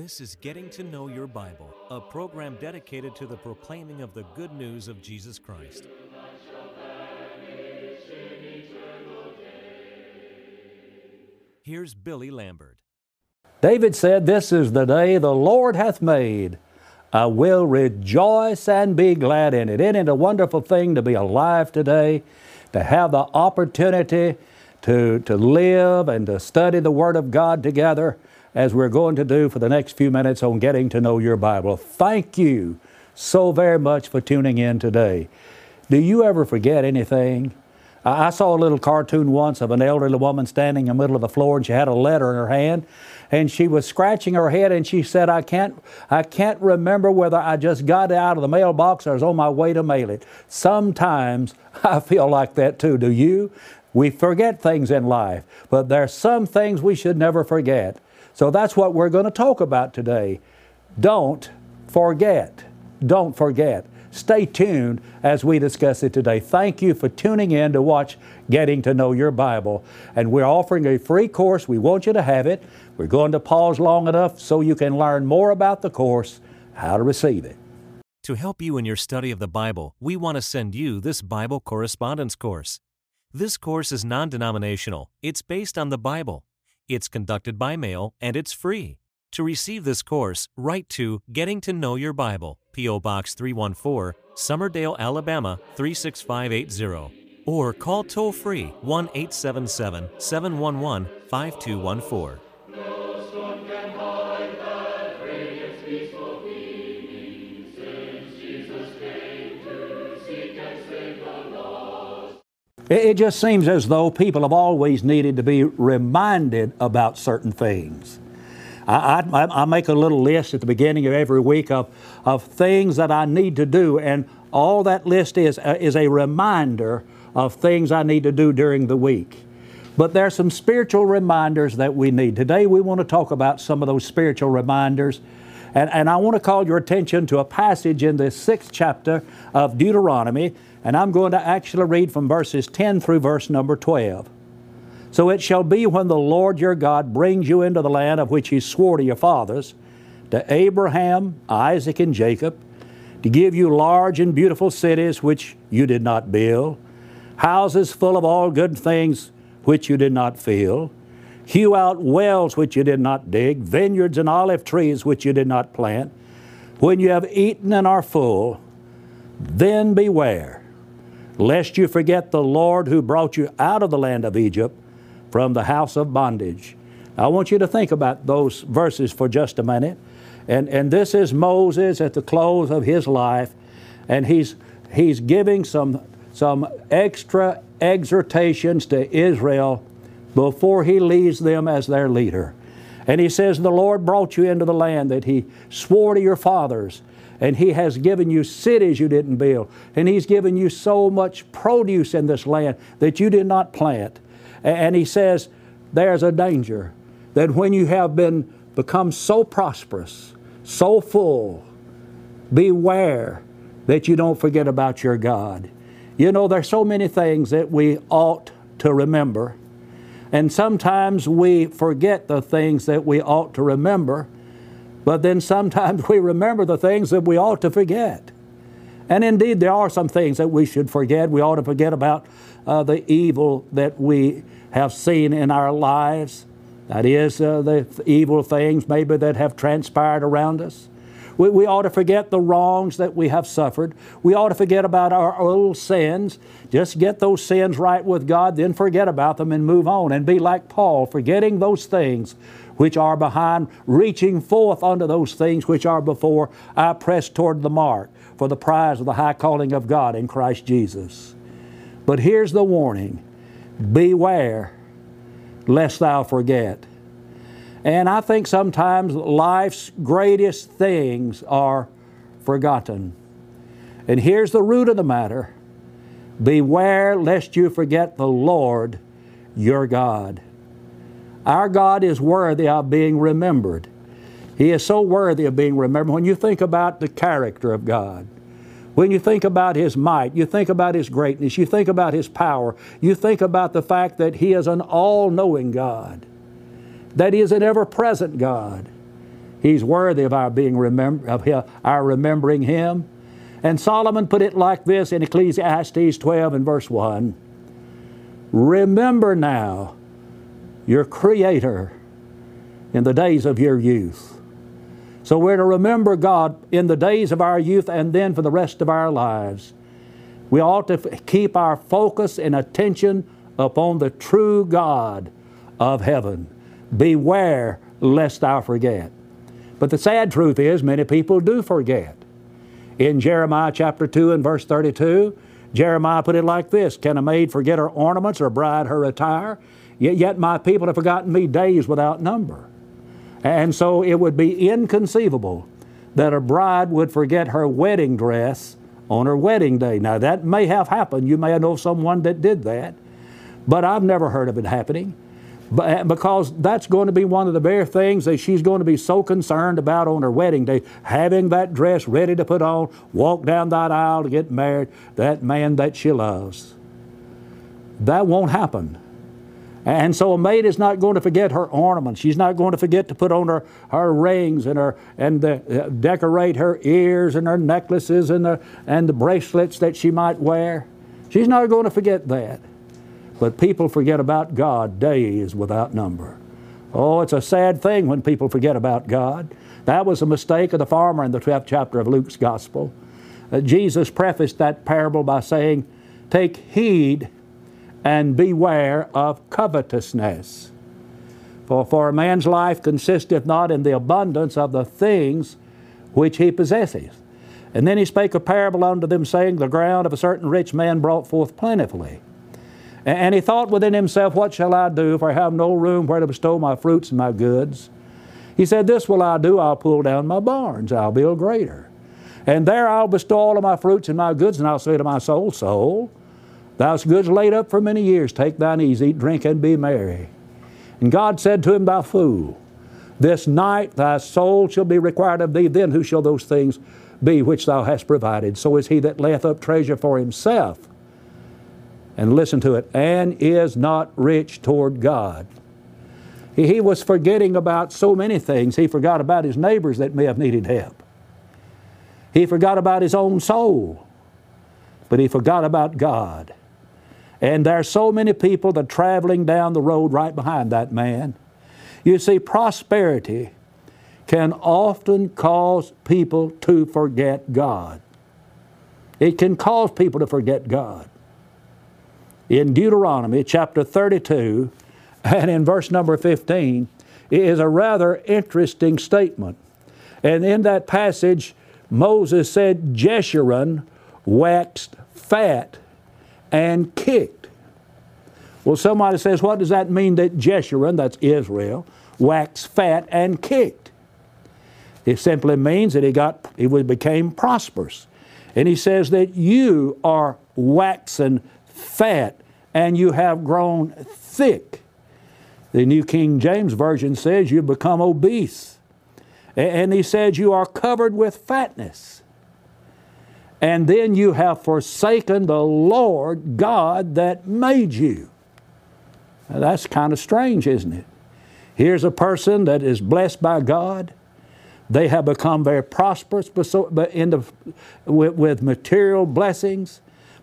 This is Getting to Know Your Bible, a program dedicated to the proclaiming of the good news of Jesus Christ. Here's Billy Lambert. David said, This is the day the Lord hath made. I will rejoice and be glad in it. Isn't it a wonderful thing to be alive today, to have the opportunity to, to live and to study the Word of God together as we're going to do for the next few minutes on getting to know your Bible? Thank you so very much for tuning in today. Do you ever forget anything? I saw a little cartoon once of an elderly woman standing in the middle of the floor and she had a letter in her hand and she was scratching her head and she said, I can't, I can't remember whether I just got it out of the mailbox or was on my way to mail it. Sometimes I feel like that too. Do you? We forget things in life, but there are some things we should never forget. So that's what we're going to talk about today. Don't forget. Don't forget. Stay tuned as we discuss it today. Thank you for tuning in to watch Getting to Know Your Bible. And we're offering a free course. We want you to have it. We're going to pause long enough so you can learn more about the course, how to receive it. To help you in your study of the Bible, we want to send you this Bible correspondence course. This course is non denominational, it's based on the Bible, it's conducted by mail, and it's free. To receive this course, write to Getting to Know Your Bible, P.O. Box 314, Summerdale, Alabama 36580, or call toll free 1 877 711 5214. It just seems as though people have always needed to be reminded about certain things. I, I, I, make a little list at the beginning of every week of, of things that I need to do, and all that list is, uh, is a reminder of things I need to do during the week. But there are some spiritual reminders that we need. Today we want to talk about some of those spiritual reminders. And, and I want to call your attention to a passage in the sixth chapter of Deuteronomy and I'm going to actually read from verses 10 through verse number 12. So it shall be when the Lord your God brings you into the land of which he swore to your fathers, to Abraham, Isaac, and Jacob, to give you large and beautiful cities which you did not build, houses full of all good things which you did not fill, hew out wells which you did not dig, vineyards and olive trees which you did not plant. When you have eaten and are full, then beware lest you forget the Lord who brought you out of the land of Egypt from the house of bondage. I want you to think about those verses for just a minute. And, and this is Moses at the close of his life, and he's, he's giving some, some extra exhortations to Israel before he leaves them as their leader. And he says, The Lord brought you into the land that he swore to your fathers and He has given you cities you didn't build. And He's given you so much produce in this land that you did not plant. And He says, there's a danger that when you have been become so prosperous, so full, beware that you don't forget about your God. You know, there's so many things that we ought to remember. And sometimes we forget the things that we ought to remember but then sometimes we remember the things that we ought to forget. And indeed, there are some things that we should forget. We ought to forget about uh, the evil that we have seen in our lives. That is, uh, the evil things maybe that have transpired around us. We, we ought to forget the wrongs that we have suffered. We ought to forget about our old sins. Just get those sins right with God, then forget about them and move on and be like Paul, forgetting those things which are behind, reaching forth unto those things which are before, I press toward the mark for the prize of the high calling of God in Christ Jesus. But here's the warning beware lest thou forget. And I think sometimes life's greatest things are forgotten. And here's the root of the matter beware lest you forget the Lord your God. Our God is worthy of being remembered. He is so worthy of being remembered. When you think about the character of God, when you think about His might, you think about His greatness, you think about His power, you think about the fact that He is an all knowing God, that He is an ever present God, He's worthy of our being remember, of our remembering Him. And Solomon put it like this in Ecclesiastes 12 and verse 1 Remember now your Creator in the days of your youth. So we're to remember God in the days of our youth and then for the rest of our lives. We ought to keep our focus and attention upon the true God of heaven. Beware lest thou forget. But the sad truth is, many people do forget. In Jeremiah chapter 2 and verse 32, Jeremiah put it like this Can a maid forget her ornaments or bride her attire? Yet, yet my people have forgotten me days without number. And so it would be inconceivable that a bride would forget her wedding dress on her wedding day. Now, that may have happened. You may know someone that did that, but I've never heard of it happening. Because that's going to be one of the bare things that she's going to be so concerned about on her wedding day, having that dress ready to put on, walk down that aisle to get married, that man that she loves. That won't happen. And so a maid is not going to forget her ornaments. She's not going to forget to put on her, her rings and her and the, uh, decorate her ears and her necklaces and the and the bracelets that she might wear. She's not going to forget that. But people forget about God days without number. Oh, it's a sad thing when people forget about God. That was a mistake of the farmer in the 12th chapter of Luke's Gospel. Uh, Jesus prefaced that parable by saying, Take heed and beware of covetousness. For, for a man's life consisteth not in the abundance of the things which he possesseth. And then he spake a parable unto them, saying, The ground of a certain rich man brought forth plentifully. And he thought within himself, What shall I do, for I have no room where to bestow my fruits and my goods? He said, This will I do, I'll pull down my barns, I'll build greater. And there I'll bestow all of my fruits and my goods, and I'll say to my soul, Soul, Thou's goods laid up for many years. Take thine ease, eat, drink, and be merry. And God said to him, Thou fool, this night thy soul shall be required of thee. Then who shall those things be which thou hast provided? So is he that layeth up treasure for himself. And listen to it, and is not rich toward God. He, was forgetting about so many things. He forgot about his neighbors that may have needed help. He forgot about his own soul, but he forgot about God. And there's so many people that are traveling down the road right behind that man. You see, prosperity can often cause people to forget God. It can cause people to forget God. In Deuteronomy chapter 32 and in verse number 15 is a rather interesting statement. And in that passage, Moses said, Jeshurun waxed fat and kicked. Well, somebody says, what does that mean that Jeshurun, that's Israel, waxed fat and kicked? It simply means that he got he became prosperous. And he says that you are waxing fat and you have grown thick. The New King James Version says you become obese. And he says you are covered with fatness and then you have forsaken the Lord God that made you. Now, that's kind of strange, isn't it? Here's a person that is blessed by God. They have become very prosperous in the, with, with material blessings,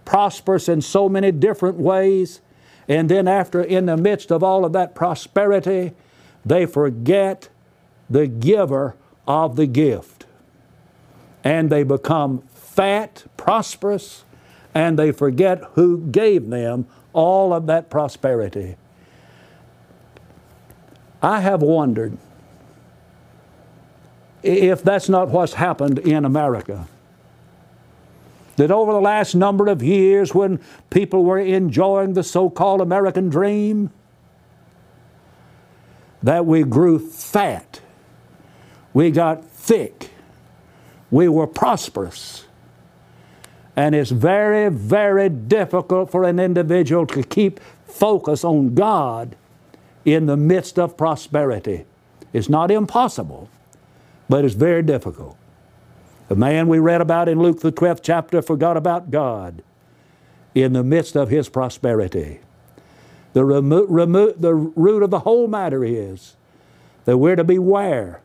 prosperous in so many different ways. And then, after, in the midst of all of that prosperity, they forget the giver of the gift. And they become fat, prosperous, and they forget who gave them all of that prosperity. I have wondered if that's not what's happened in America. That over the last number of years, when people were enjoying the so called American dream, that we grew fat, we got thick, we were prosperous, and it's very, very difficult for an individual to keep focus on God in the midst of prosperity. It's not impossible, but it's very difficult. The man we read about in Luke, the 12th chapter, forgot about God in the midst of his prosperity. The, remo- remo- the root of the whole matter is that we're to beware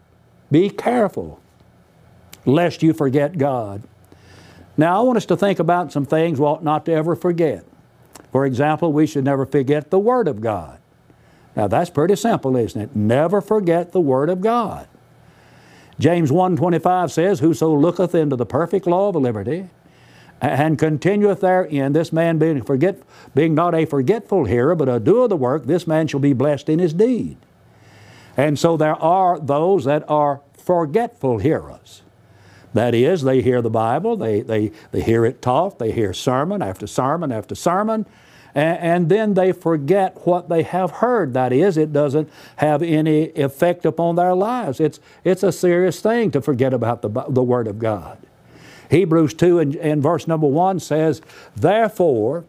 Be careful lest you forget God. Now, I want us to think about some things we ought not to ever forget. For example, we should never forget the Word of God. Now, that's pretty simple, isn't it? Never forget the Word of God. James 1.25 says, Whoso looketh into the perfect law of liberty, and continueth therein, this man being, forget, being not a forgetful hearer, but a doer of the work, this man shall be blessed in his deed. And so there are those that are forgetful hearers. That is, they hear the Bible, they, they, they hear it taught, they hear sermon after sermon after sermon, and, and, then they forget what they have heard. That is, it doesn't have any effect upon their lives. It's, it's a serious thing to forget about the, the Word of God. Hebrews 2 and, and verse number 1 says, Therefore,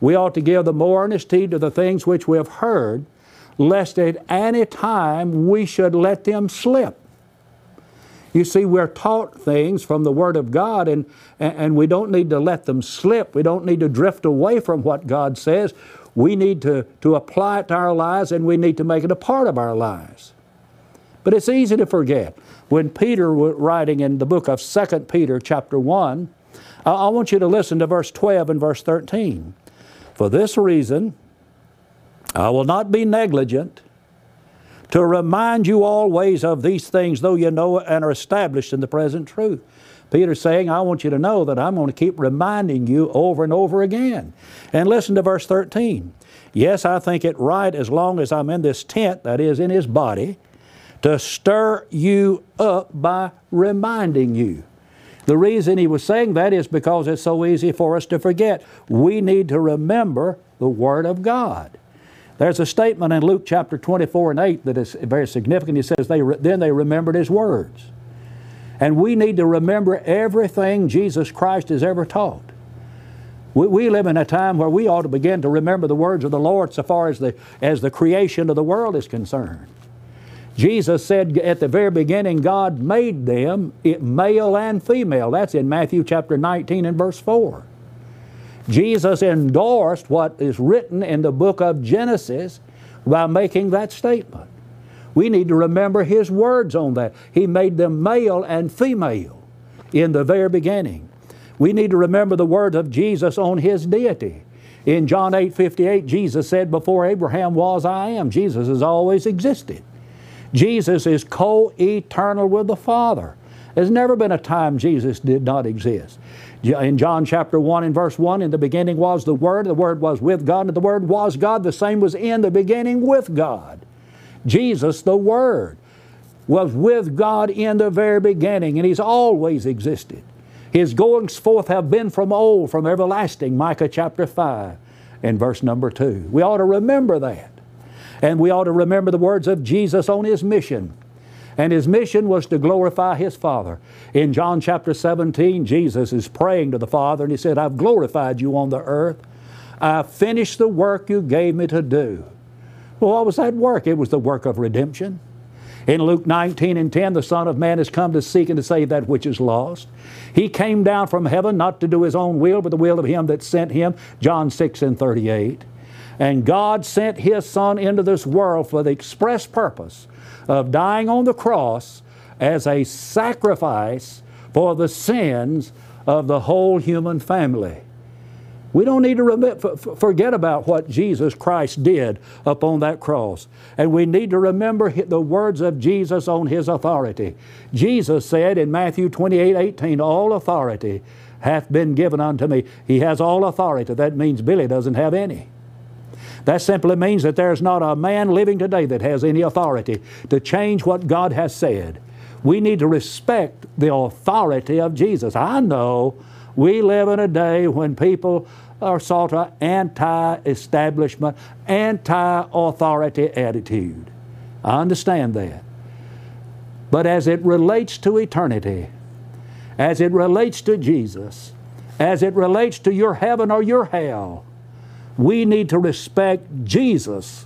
we ought to give the more earnest heed to the things which we have heard, lest at any time we should let them slip. You see, we're taught things from the Word of God, and, and we don't need to let them slip. We don't need to drift away from what God says. We need to, to apply it to our lives, and we need to make it a part of our lives. But it's easy to forget. When Peter was writing in the book of 2 Peter, chapter 1, I want you to listen to verse 12 and verse 13. For this reason, I will not be negligent to remind you always of these things, though you know and are established in the present truth. Peter's saying, I want you to know that I'm going to keep reminding you over and over again. And listen to verse 13. Yes, I think it right as long as I'm in this tent, that is, in his body, to stir you up by reminding you. The reason he was saying that is because it's so easy for us to forget. We need to remember the Word of God. There's a statement in Luke chapter 24 and 8 that is very significant. He says, they Then they remembered his words. And we need to remember everything Jesus Christ has ever taught. We, we live in a time where we ought to begin to remember the words of the Lord so far as the, as the creation of the world is concerned. Jesus said at the very beginning, God made them male and female. That's in Matthew chapter 19 and verse 4. Jesus endorsed what is written in the book of Genesis by making that statement. We need to remember His words on that. He made them male and female in the very beginning. We need to remember the words of Jesus on His deity. In John 8 58, Jesus said, Before Abraham was, I am. Jesus has always existed. Jesus is co eternal with the Father. There's never been a time Jesus did not exist. In John chapter 1 and verse 1, in the beginning was the Word, the Word was with God, and the Word was God. The same was in the beginning with God. Jesus, the Word, was with God in the very beginning, and He's always existed. His goings forth have been from old, from everlasting, Micah chapter 5 and verse number 2. We ought to remember that. And we ought to remember the words of Jesus on His mission. And his mission was to glorify his Father. In John chapter 17, Jesus is praying to the Father and he said, I've glorified you on the earth. I've finished the work you gave me to do. Well, what was that work? It was the work of redemption. In Luke 19 and 10, the Son of Man has come to seek and to save that which is lost. He came down from heaven not to do his own will, but the will of him that sent him. John 6 and 38. And God sent his Son into this world for the express purpose of dying on the cross as a sacrifice for the sins of the whole human family. We don't need to forget about what Jesus Christ did upon that cross. And we need to remember the words of Jesus on His authority. Jesus said in Matthew 28 18, All authority hath been given unto me. He has all authority. That means Billy doesn't have any. That simply means that there's not a man living today that has any authority to change what God has said. We need to respect the authority of Jesus. I know we live in a day when people are sort of anti establishment, anti authority attitude. I understand that. But as it relates to eternity, as it relates to Jesus, as it relates to your heaven or your hell, we need to respect Jesus'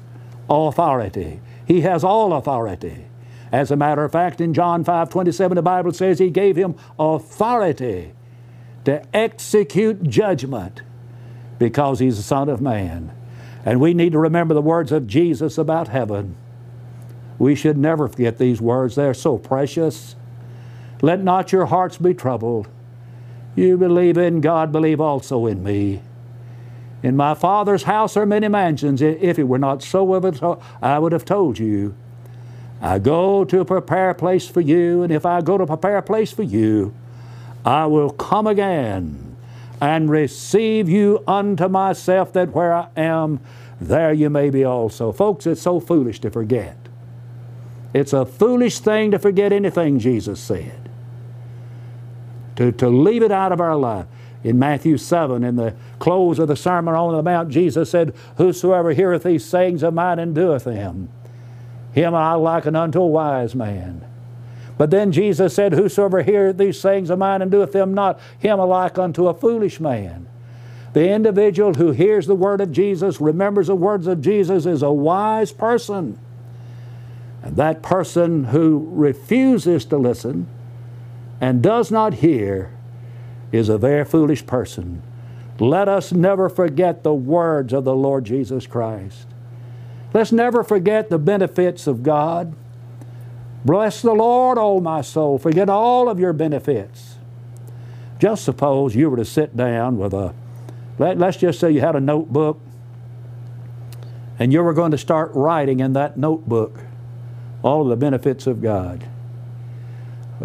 authority. He has all authority. As a matter of fact, in John 5 27, the Bible says He gave him authority to execute judgment because He's the Son of Man. And we need to remember the words of Jesus about heaven. We should never forget these words. They're so precious. Let not your hearts be troubled. You believe in God, believe also in me. In my Father's house are many mansions. If it were not so, I would have told you. I go to prepare a place for you, and if I go to prepare a place for you, I will come again and receive you unto myself, that where I am, there you may be also. Folks, it's so foolish to forget. It's a foolish thing to forget anything Jesus said, to, to leave it out of our life. In Matthew 7, in the close of the Sermon on the Mount, Jesus said, Whosoever heareth these sayings of mine and doeth them, him I liken unto a wise man. But then Jesus said, Whosoever heareth these sayings of mine and doeth them not, him I like unto a foolish man. The individual who hears the word of Jesus, remembers the words of Jesus, is a wise person. And that person who refuses to listen and does not hear is a very foolish person. Let us never forget the words of the Lord Jesus Christ. Let's never forget the benefits of God. Bless the Lord, O my soul. Forget all of your benefits. Just suppose you were to sit down with a, let, us just say you had a notebook and you were going to start writing in that notebook all of the benefits of God.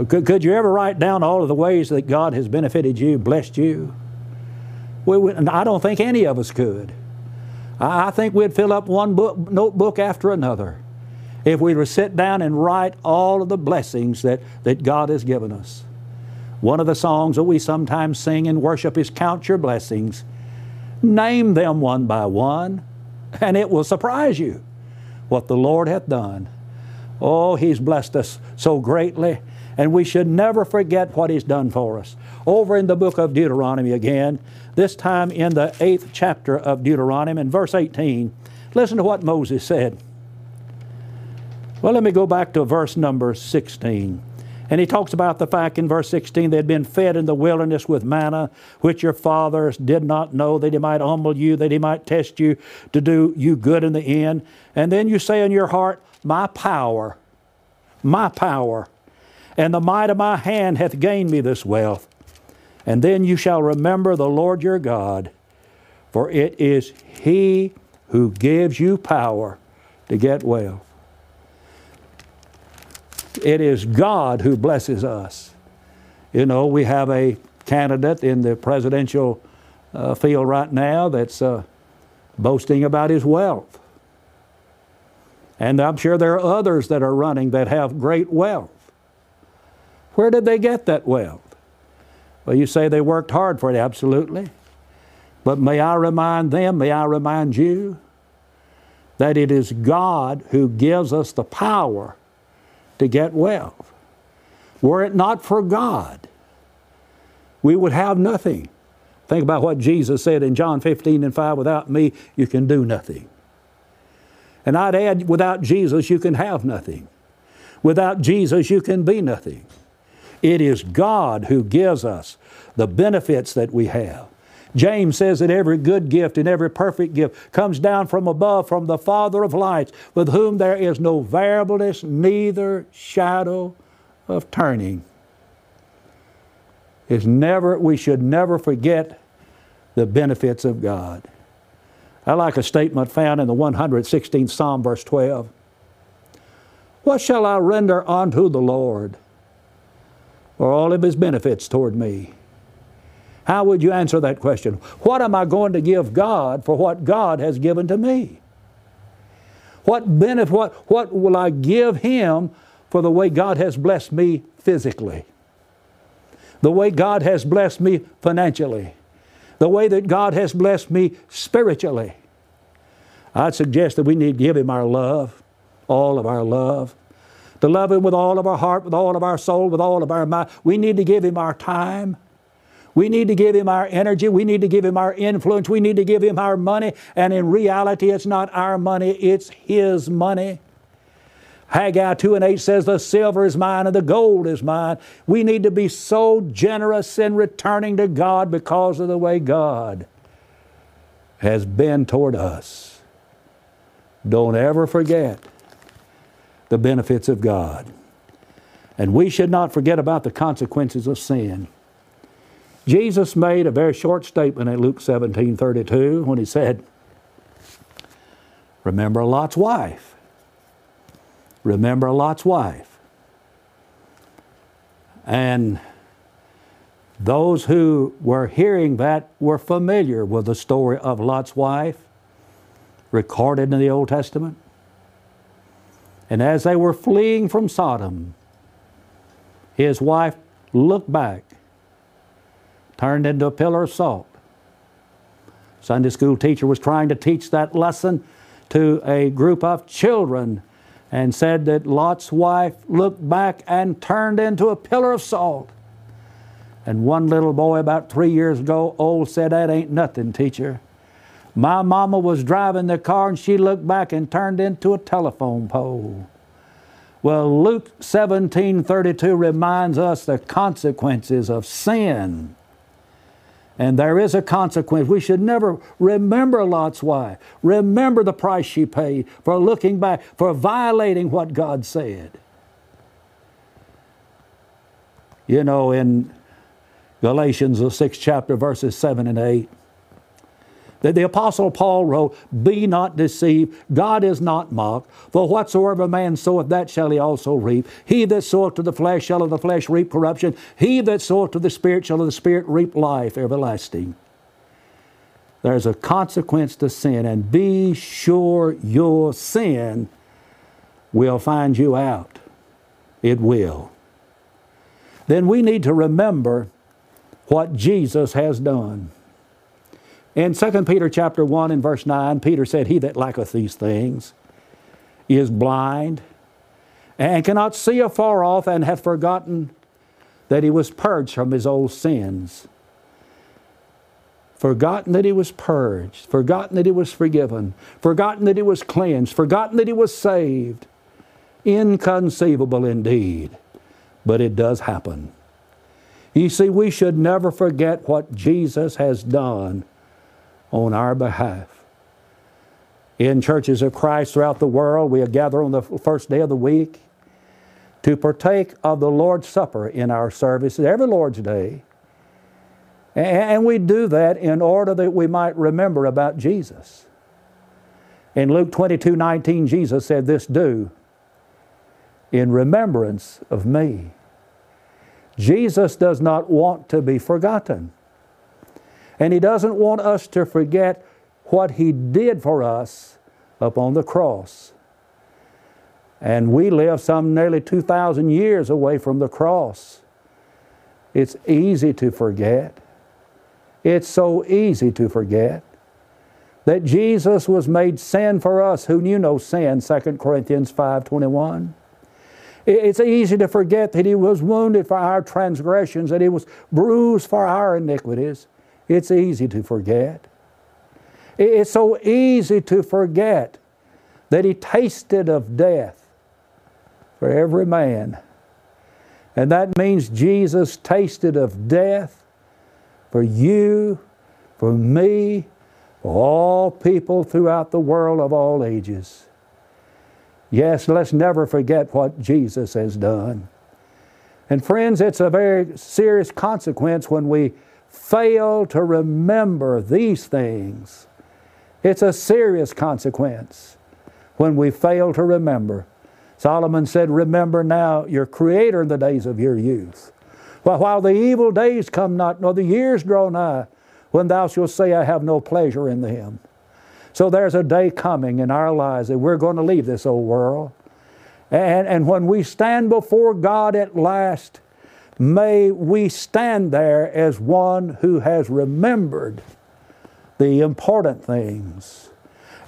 Could, could you ever write down all of the ways that God has benefited you, blessed you? We, we, I don't think any of us could. I, I think we'd fill up one book, notebook after another if we were to sit down and write all of the blessings that, that God has given us. One of the songs that we sometimes sing in worship is Count Your Blessings. Name them one by one, and it will surprise you what the Lord hath done. Oh, He's blessed us so greatly, and we should never forget what He's done for us. Over in the book of Deuteronomy again, this time in the eighth chapter of Deuteronomy, in verse 18, listen to what Moses said. Well, let me go back to verse number 16. And he talks about the fact in verse 16 they had been fed in the wilderness with manna, which your fathers did not know, that he might humble you, that he might test you to do you good in the end. And then you say in your heart, my power, my power, and the might of my hand hath gained me this wealth. And then you shall remember the Lord your God, for it is He who gives you power to get wealth. It is God who blesses us. You know, we have a candidate in the presidential uh, field right now that's uh, boasting about his wealth. And I'm sure there are others that are running that have great wealth. Where did they get that wealth? Well, you say they worked hard for it, absolutely. But may I remind them, may I remind you, that it is God who gives us the power to get wealth. Were it not for God, we would have nothing. Think about what Jesus said in John 15 and 5 without me, you can do nothing. And I'd add, without Jesus, you can have nothing. Without Jesus, you can be nothing. It is God who gives us the benefits that we have. James says that every good gift and every perfect gift comes down from above, from the Father of lights, with whom there is no variableness, neither shadow of turning. It's never, we should never forget the benefits of God. I like a statement found in the 116th Psalm, verse 12. What shall I render unto the Lord for all of his benefits toward me? How would you answer that question? What am I going to give God for what God has given to me? What benefit, what, what will I give Him for the way God has blessed me physically? The way God has blessed me financially? The way that God has blessed me spiritually? I'd suggest that we need to give Him our love, all of our love. To love Him with all of our heart, with all of our soul, with all of our mind. We need to give Him our time. We need to give him our energy. We need to give him our influence. We need to give him our money. And in reality, it's not our money, it's his money. Haggai 2 and 8 says, The silver is mine and the gold is mine. We need to be so generous in returning to God because of the way God has been toward us. Don't ever forget the benefits of God. And we should not forget about the consequences of sin. Jesus made a very short statement in Luke 17 32 when he said, Remember Lot's wife. Remember Lot's wife. And those who were hearing that were familiar with the story of Lot's wife recorded in the Old Testament. And as they were fleeing from Sodom, his wife looked back, turned into a pillar of salt. Sunday school teacher was trying to teach that lesson to a group of children and said that Lot's wife looked back and turned into a pillar of salt. And one little boy about three years ago old said, That ain't nothing, teacher. My mama was driving the car and she looked back and turned into a telephone pole. Well, Luke 17 32 reminds us the consequences of sin. And there is a consequence. We should never remember Lot's wife. Remember the price she paid for looking back, for violating what God said. You know, in Galatians, the sixth chapter, verses 7 and 8, that the Apostle Paul wrote, Be not deceived, God is not mocked, for whatsoever man soweth, that shall he also reap. He that soweth to the flesh shall of the flesh reap corruption, he that soweth to the Spirit shall of the Spirit reap life everlasting. There's a consequence to sin, and be sure your sin will find you out. It will. Then we need to remember what Jesus has done. In 2 Peter chapter 1 and verse 9, Peter said, He that lacketh these things is blind and cannot see afar off and hath forgotten that he was purged from his old sins. Forgotten that he was purged, forgotten that he was forgiven, forgotten that he was cleansed, forgotten that he was saved. Inconceivable indeed, but it does happen. You see, we should never forget what Jesus has done on our behalf. In churches of Christ throughout the world, we gather on the first day of the week to partake of the Lord's Supper in our services every Lord's Day. And we do that in order that we might remember about Jesus. In Luke 22 19, Jesus said, This do in remembrance of me. Jesus does not want to be forgotten. And He doesn't want us to forget what He did for us upon the cross. And we live some nearly 2,000 years away from the cross. It's easy to forget. It's so easy to forget that Jesus was made sin for us who knew no sin, 2 Corinthians 5.21. It's easy to forget that He was wounded for our transgressions, that He was bruised for our iniquities. It's easy to forget. It's so easy to forget that he tasted of death for every man. And that means Jesus tasted of death for you, for me, for all people throughout the world of all ages. Yes, let's never forget what Jesus has done. And friends, it's a very serious consequence when we fail to remember these things, it's a serious consequence when we fail to remember. Solomon said, Remember now your Creator in the days of your youth. Well, while the evil days come not, nor the years draw nigh, when thou shalt say, I have no pleasure in them. So there's a day coming in our lives that we're going to leave this old world. And, and when we stand before God at last, May we stand there as one who has remembered the important things,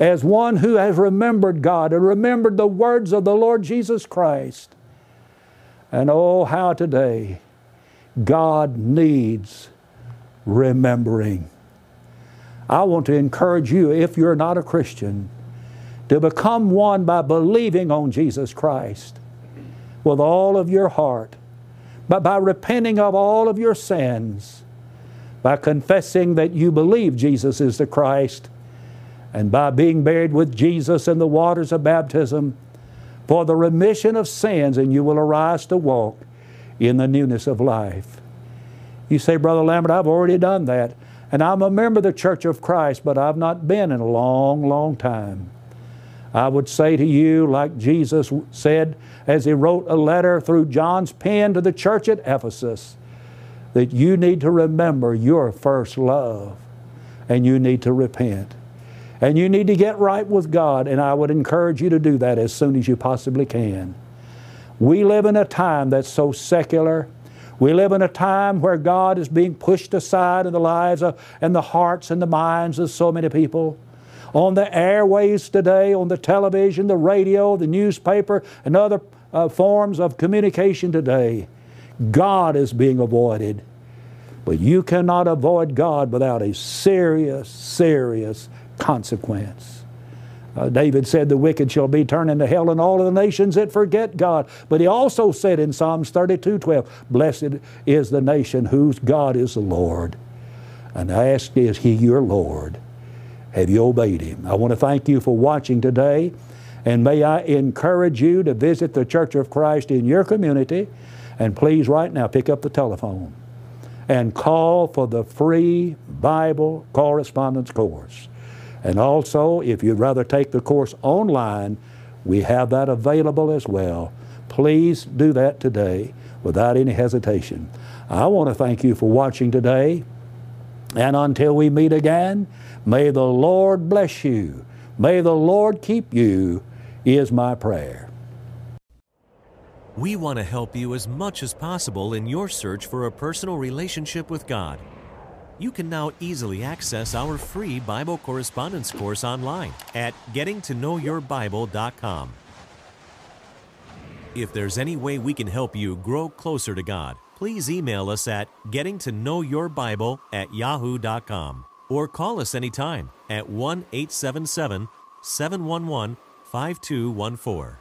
as one who has remembered God and remembered the words of the Lord Jesus Christ. And oh, how today God needs remembering. I want to encourage you, if you're not a Christian, to become one by believing on Jesus Christ with all of your heart but by repenting of all of your sins, by confessing that you believe Jesus is the Christ, and by being buried with Jesus in the waters of baptism, for the remission of sins, and you will arise to walk in the newness of life. You say, Brother Lambert, I've already done that. And I'm a member of the Church of Christ, but I've not been in a long, long time. I would say to you, like Jesus said as he wrote a letter through John's pen to the church at Ephesus, that you need to remember your first love and you need to repent. And you need to get right with God, and I would encourage you to do that as soon as you possibly can. We live in a time that's so secular. We live in a time where God is being pushed aside in the lives of, and the hearts and the minds of so many people. On the airways today, on the television, the radio, the newspaper, and other uh, forms of communication today, God is being avoided. But you cannot avoid God without a serious, serious consequence. Uh, David said, The wicked shall be turned into hell, and all of the nations that forget God. But he also said in Psalms 32 12, Blessed is the nation whose God is the Lord. And I ask, Is he your Lord? Have you obeyed him? I want to thank you for watching today. And may I encourage you to visit the Church of Christ in your community. And please, right now, pick up the telephone and call for the free Bible correspondence course. And also, if you'd rather take the course online, we have that available as well. Please do that today without any hesitation. I want to thank you for watching today. And until we meet again, may the Lord bless you. May the Lord keep you, is my prayer. We want to help you as much as possible in your search for a personal relationship with God you can now easily access our free Bible correspondence course online at gettingtoknowyourbible.com. If there's any way we can help you grow closer to God, please email us at gettingtoknowyourbible at yahoo.com or call us anytime at 1 877 711 5214.